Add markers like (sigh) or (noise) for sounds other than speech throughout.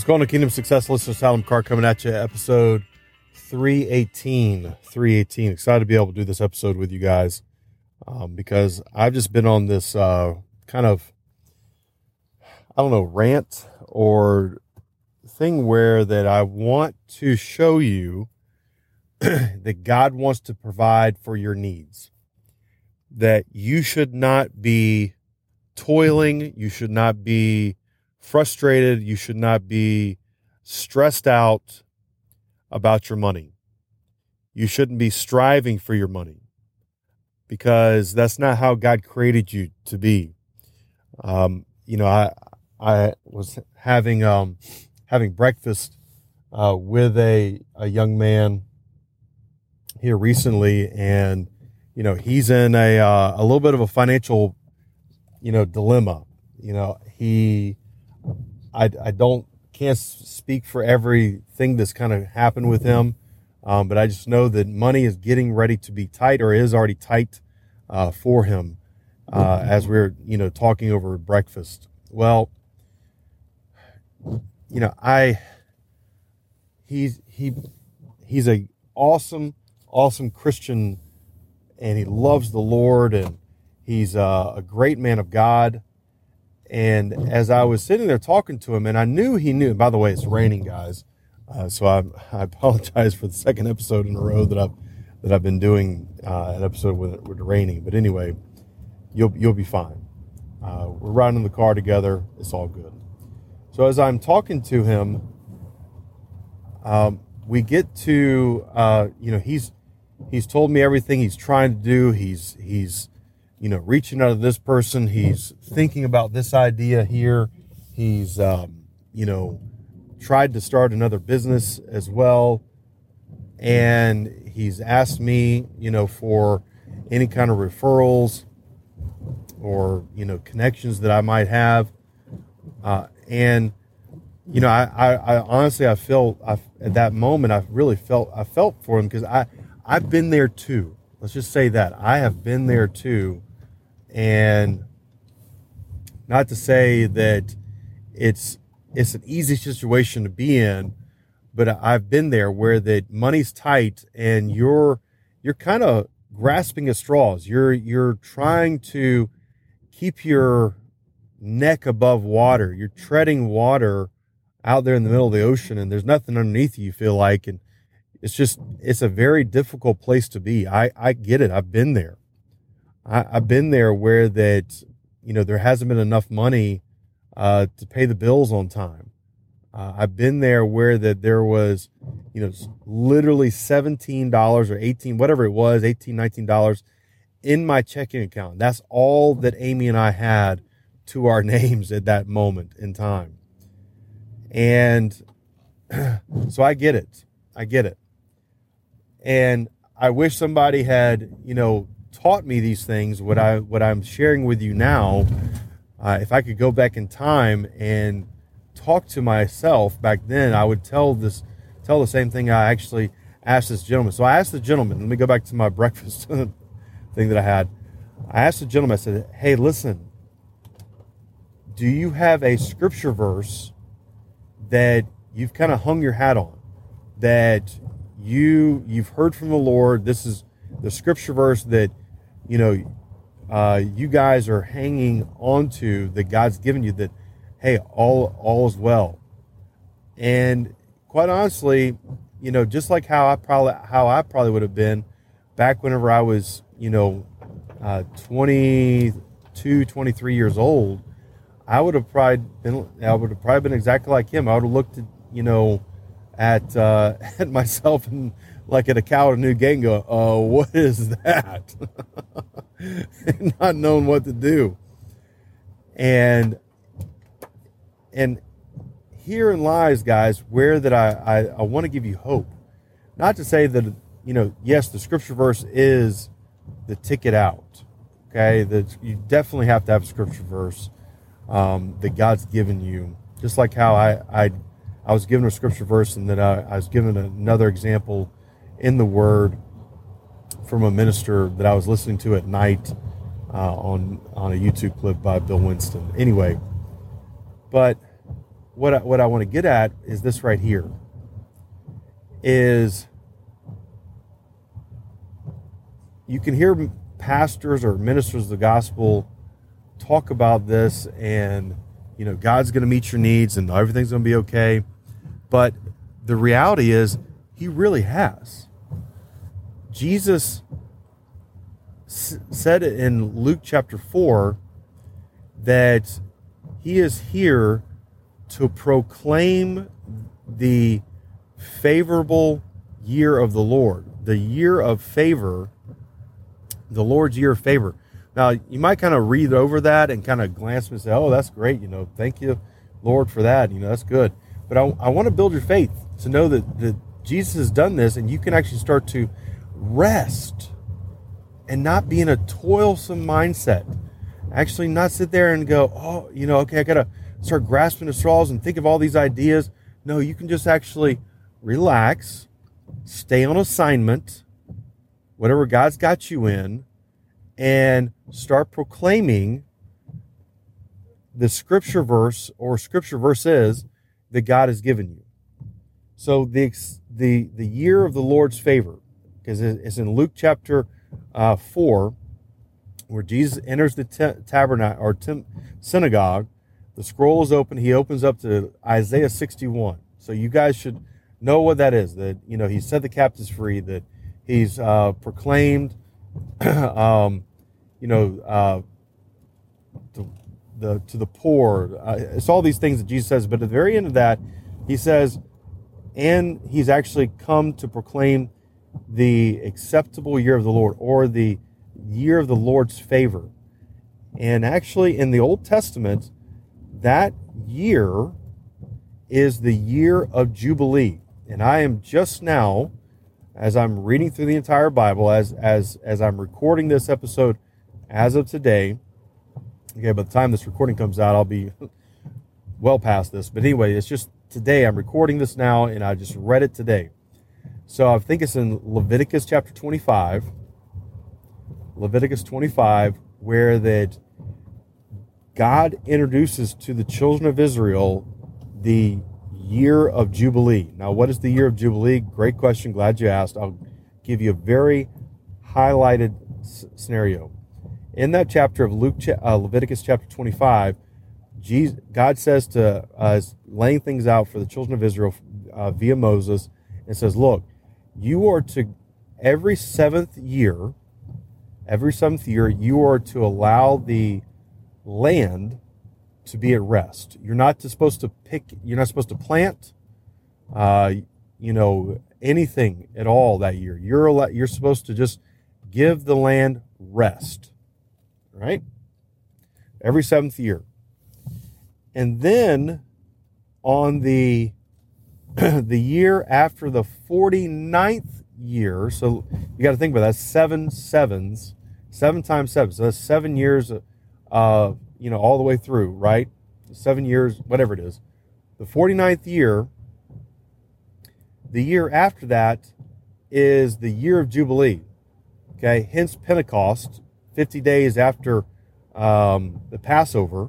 What's going on, Kingdom Success listeners? Tyler McCart coming at you, episode 318. 318. Excited to be able to do this episode with you guys um, because I've just been on this uh, kind of, I don't know, rant or thing where that I want to show you (clears throat) that God wants to provide for your needs. That you should not be toiling, you should not be frustrated, you should not be stressed out about your money. You shouldn't be striving for your money because that's not how God created you to be. Um, you know, I I was having um, having breakfast uh, with a a young man here recently, and you know he's in a uh, a little bit of a financial you know dilemma. You know he I, I don't can't speak for everything that's kind of happened with him, um, but I just know that money is getting ready to be tight or is already tight uh, for him uh, as we're you know talking over breakfast. Well, you know I he's he he's a awesome awesome Christian and he loves the Lord and he's a, a great man of God and as I was sitting there talking to him, and I knew he knew. By the way, it's raining, guys. Uh, so I, (laughs) I apologize for the second episode in a row that I've that I've been doing uh, an episode with with raining. But anyway, you'll you'll be fine. Uh, we're riding in the car together. It's all good. So as I'm talking to him, um, we get to uh, you know he's he's told me everything he's trying to do. He's he's you know, reaching out of this person. He's thinking about this idea here. He's, um, you know, tried to start another business as well. And he's asked me, you know, for any kind of referrals or, you know, connections that I might have. Uh, and, you know, I, I, I honestly, I felt I, at that moment, I really felt, I felt for him because I, I've been there too. Let's just say that I have been there too and not to say that it's it's an easy situation to be in, but I've been there where the money's tight and you're you're kind of grasping at straws. You're you're trying to keep your neck above water. You're treading water out there in the middle of the ocean and there's nothing underneath you, you feel like and it's just it's a very difficult place to be. I I get it. I've been there. I, have been there where that, you know, there hasn't been enough money uh, to pay the bills on time. Uh, I've been there where that there was, you know, literally $17 or 18, whatever it was, 18, $19 in my checking account. That's all that Amy and I had to our (laughs) names at that moment in time. And (clears throat) so I get it. I get it. And I wish somebody had, you know, taught me these things, what I what I'm sharing with you now, uh, if I could go back in time and talk to myself back then, I would tell this tell the same thing I actually asked this gentleman. So I asked the gentleman. Let me go back to my (laughs) breakfast thing that I had. I asked the gentleman. I said, "Hey, listen. Do you have a scripture verse that you've kind of hung your hat on? That you you've heard from the Lord. This is the scripture verse that you know, uh, you guys are hanging onto that God's given you that, hey, all all is well. And quite honestly, you know, just like how I probably how I probably would have been back whenever I was, you know, uh, 22, 23 years old, I would have probably been I would have probably been exactly like him. I would have looked at, you know, at uh, (laughs) at myself and like at a cow at a new and go, "Oh, what is that?" (laughs) Not knowing what to do, and and herein lies, guys, where that I, I, I want to give you hope. Not to say that, you know, yes, the scripture verse is the ticket out. Okay, that you definitely have to have a scripture verse um, that God's given you. Just like how I, I I was given a scripture verse and that I, I was given another example in the Word from a minister that I was listening to at night uh, on on a YouTube clip by Bill Winston. Anyway, but what I, what I want to get at is this right here. Is you can hear pastors or ministers of the gospel talk about this and you know God's going to meet your needs and everything's going to be okay. But the reality is he really has. Jesus said in Luke chapter 4 that he is here to proclaim the favorable year of the Lord, the year of favor, the Lord's year of favor. Now, you might kind of read over that and kind of glance and say, oh, that's great. You know, thank you, Lord, for that. You know, that's good. But I, I want to build your faith to know that, that Jesus has done this and you can actually start to rest and not be in a toilsome mindset. Actually, not sit there and go, oh, you know, okay, I got to start grasping the straws and think of all these ideas. No, you can just actually relax, stay on assignment, whatever God's got you in, and start proclaiming the scripture verse or scripture verses that God has given you. So the the the year of the Lord's favor, because it's in Luke chapter uh, four, where Jesus enters the t- tabernacle or t- synagogue. The scroll is open. He opens up to Isaiah 61. So you guys should know what that is. That you know he set the captives free. That he's uh, proclaimed, (clears throat) um, you know, uh, the, the to the poor. Uh, it's all these things that Jesus says. But at the very end of that, he says, and he's actually come to proclaim the acceptable year of the Lord or the year of the Lord's favor. And actually, in the Old Testament, that year is the year of Jubilee. And I am just now, as I'm reading through the entire Bible, as as as I'm recording this episode as of today. Okay, by the time this recording comes out, I'll be well past this. But anyway, it's just today. I'm recording this now, and I just read it today. So I think it's in Leviticus chapter 25. Leviticus 25, where that God introduces to the children of Israel the year of Jubilee. Now, what is the year of Jubilee? Great question. Glad you asked. I'll give you a very highlighted s- scenario. In that chapter of Luke, uh, Leviticus chapter 25, Jesus, God says to us, laying things out for the children of Israel uh, via Moses, and says, Look, you are to, every seventh year, every seventh year, you are to allow the land to be at rest. You're not supposed to pick, you're not supposed to plant, uh, you know, anything at all that year. You're, you're supposed to just give the land rest, right? Every seventh year. And then on the (clears throat) the year after the 49th year, so you got to think about that seven sevens, seven times seven. So that's seven years, uh, you know, all the way through, right? Seven years, whatever it is. The 49th year, the year after that is the year of Jubilee. Okay, hence Pentecost, 50 days after um, the Passover.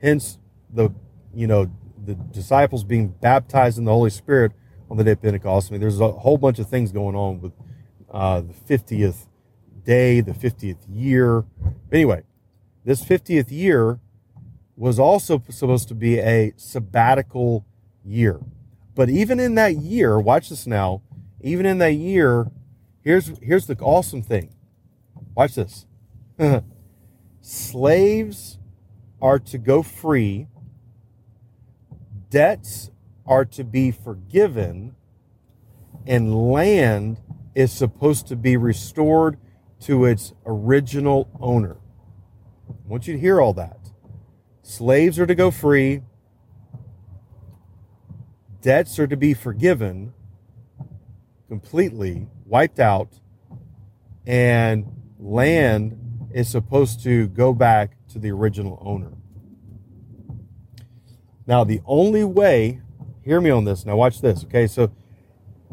Hence the, you know, the disciples being baptized in the Holy Spirit on the day of Pentecost. I mean, there's a whole bunch of things going on with uh, the 50th day, the 50th year. Anyway, this 50th year was also supposed to be a sabbatical year. But even in that year, watch this now, even in that year, here's here's the awesome thing. Watch this. (laughs) Slaves are to go free debts are to be forgiven and land is supposed to be restored to its original owner. I want you to hear all that. Slaves are to go free, debts are to be forgiven completely, wiped out, and land is supposed to go back to the original owner. Now, the only way, hear me on this. Now, watch this. Okay, so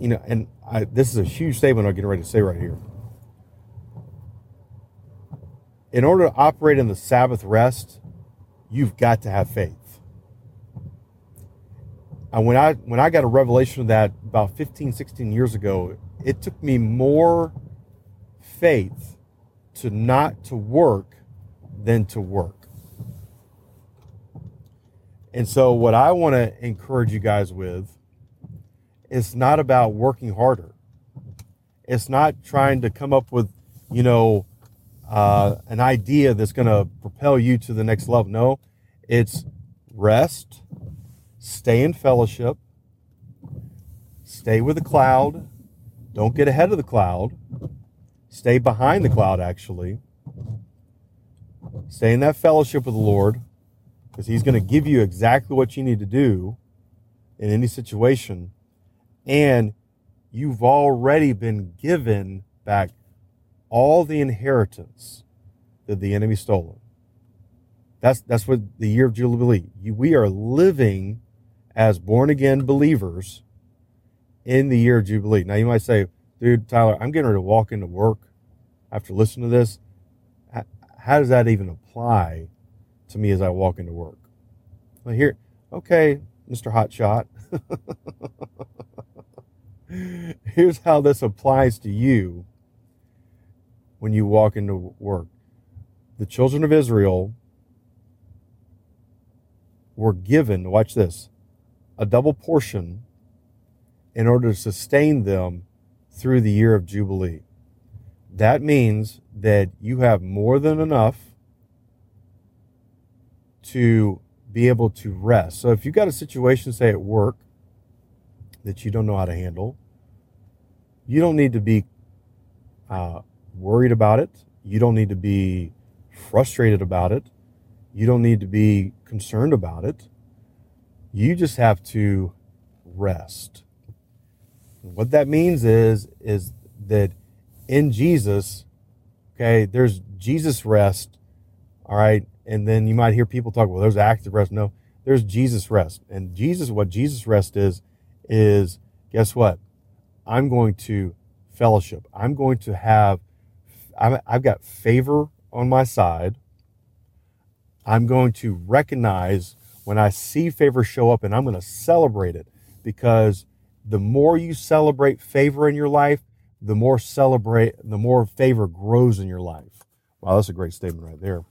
you know, and I, this is a huge statement I'm getting ready to say right here. In order to operate in the Sabbath rest, you've got to have faith. And when I when I got a revelation of that about 15, 16 years ago, it took me more faith to not to work than to work. And so what I want to encourage you guys with is not about working harder. It's not trying to come up with, you know, uh, an idea that's going to propel you to the next level. No, it's rest, stay in fellowship, stay with the cloud, don't get ahead of the cloud, stay behind the cloud, actually. Stay in that fellowship with the Lord because He's going to give you exactly what you need to do in any situation and you've already been given back all the inheritance that the enemy stole. That's that's what the year of Jubilee. we are living as born again believers in the year of Jubilee. Now you might say, dude, Tyler, I'm getting ready to walk into work after listening to this. How does that even apply to me as I walk into work? Well, here, okay, Mr. Hotshot. (laughs) Here's how this applies to you when you walk into work. The children of Israel were given, watch this, a double portion in order to sustain them through the year of Jubilee. That means that you have more than enough to be able to rest. So if you've got a situation, say at work, that you don't know how to handle, you don't need to be uh, worried about it. You don't need to be frustrated about it. You don't need to be concerned about it. You just have to rest. What that means is is that in Jesus, okay, there's Jesus rest, all right, and then you might hear people talk, well, there's active rest. No, there's Jesus rest, and Jesus, what Jesus rest is, is guess what? I'm going to fellowship. I'm going to have, I've got favor on my side. I'm going to recognize when I see favor show up and I'm going to celebrate it because the more you celebrate favor in your life, the more celebrate, the more favor grows in your life. Wow, that's a great statement right there.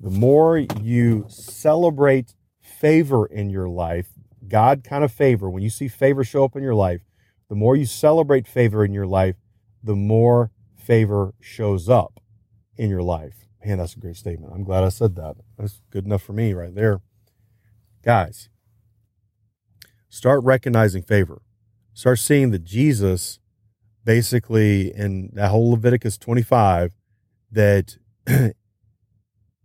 The more you celebrate favor in your life, God kind of favor, when you see favor show up in your life, the more you celebrate favor in your life, the more favor shows up in your life. Man, that's a great statement. I'm glad I said that. That's good enough for me right there. Guys, start recognizing favor. Start seeing that Jesus basically in that whole Leviticus 25 that (clears throat)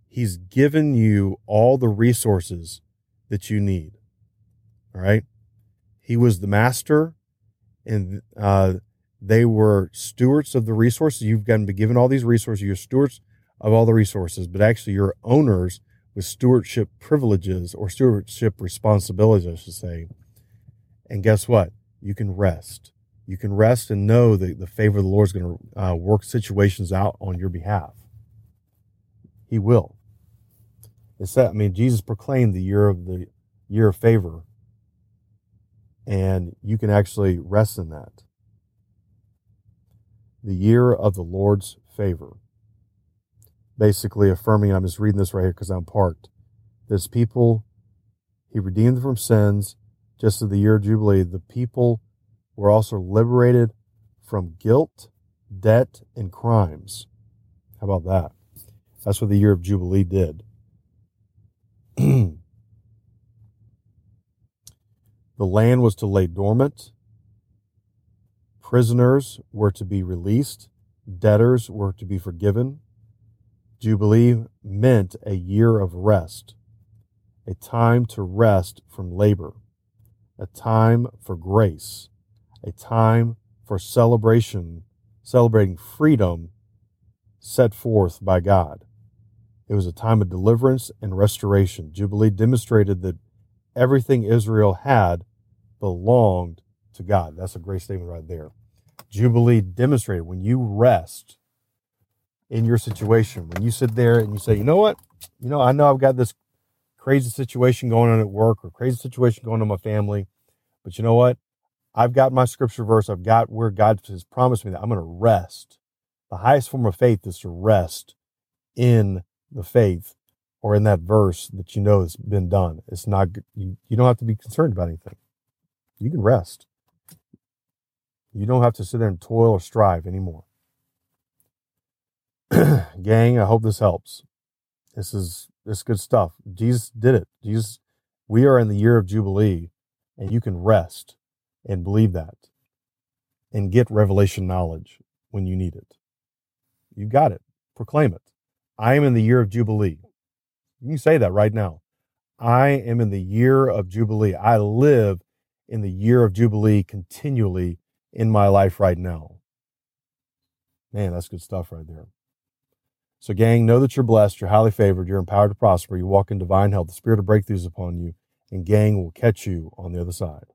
he's given you all the resources that you need. All right. He was the master and uh, they were stewards of the resources. You've been given all these resources. You're stewards of all the resources, but actually you're owners with stewardship privileges or stewardship responsibilities, I should say. And guess what? You can rest. You can rest and know that the favor of the Lord is going to uh, work situations out on your behalf. He will. It's that, I mean, Jesus proclaimed the year of the year of favor, and you can actually rest in that the year of the Lord's favor. Basically affirming, I'm just reading this right here because I'm parked. This people, he redeemed them from sins, just as the year of Jubilee. The people were also liberated from guilt, debt, and crimes. How about that? That's what the year of Jubilee did. (clears throat) the land was to lay dormant Prisoners were to be released, debtors were to be forgiven. Jubilee meant a year of rest, a time to rest from labor, a time for grace, a time for celebration, celebrating freedom set forth by God. It was a time of deliverance and restoration. Jubilee demonstrated that everything Israel had belonged to God. That's a great statement right there. Jubilee demonstrated when you rest in your situation, when you sit there and you say, you know what? You know, I know I've got this crazy situation going on at work or crazy situation going on in my family, but you know what? I've got my scripture verse. I've got where God has promised me that I'm going to rest. The highest form of faith is to rest in the faith or in that verse that you know has been done. It's not, you, you don't have to be concerned about anything. You can rest. You don't have to sit there and toil or strive anymore. (clears throat) Gang, I hope this helps. This is this is good stuff. Jesus did it. Jesus, we are in the year of Jubilee, and you can rest and believe that and get revelation knowledge when you need it. You got it. Proclaim it. I am in the year of Jubilee. You can say that right now. I am in the year of Jubilee. I live in the year of Jubilee continually in my life right now. Man, that's good stuff right there. So, gang, know that you're blessed, you're highly favored, you're empowered to prosper, you walk in divine health, the spirit of breakthroughs upon you, and gang will catch you on the other side.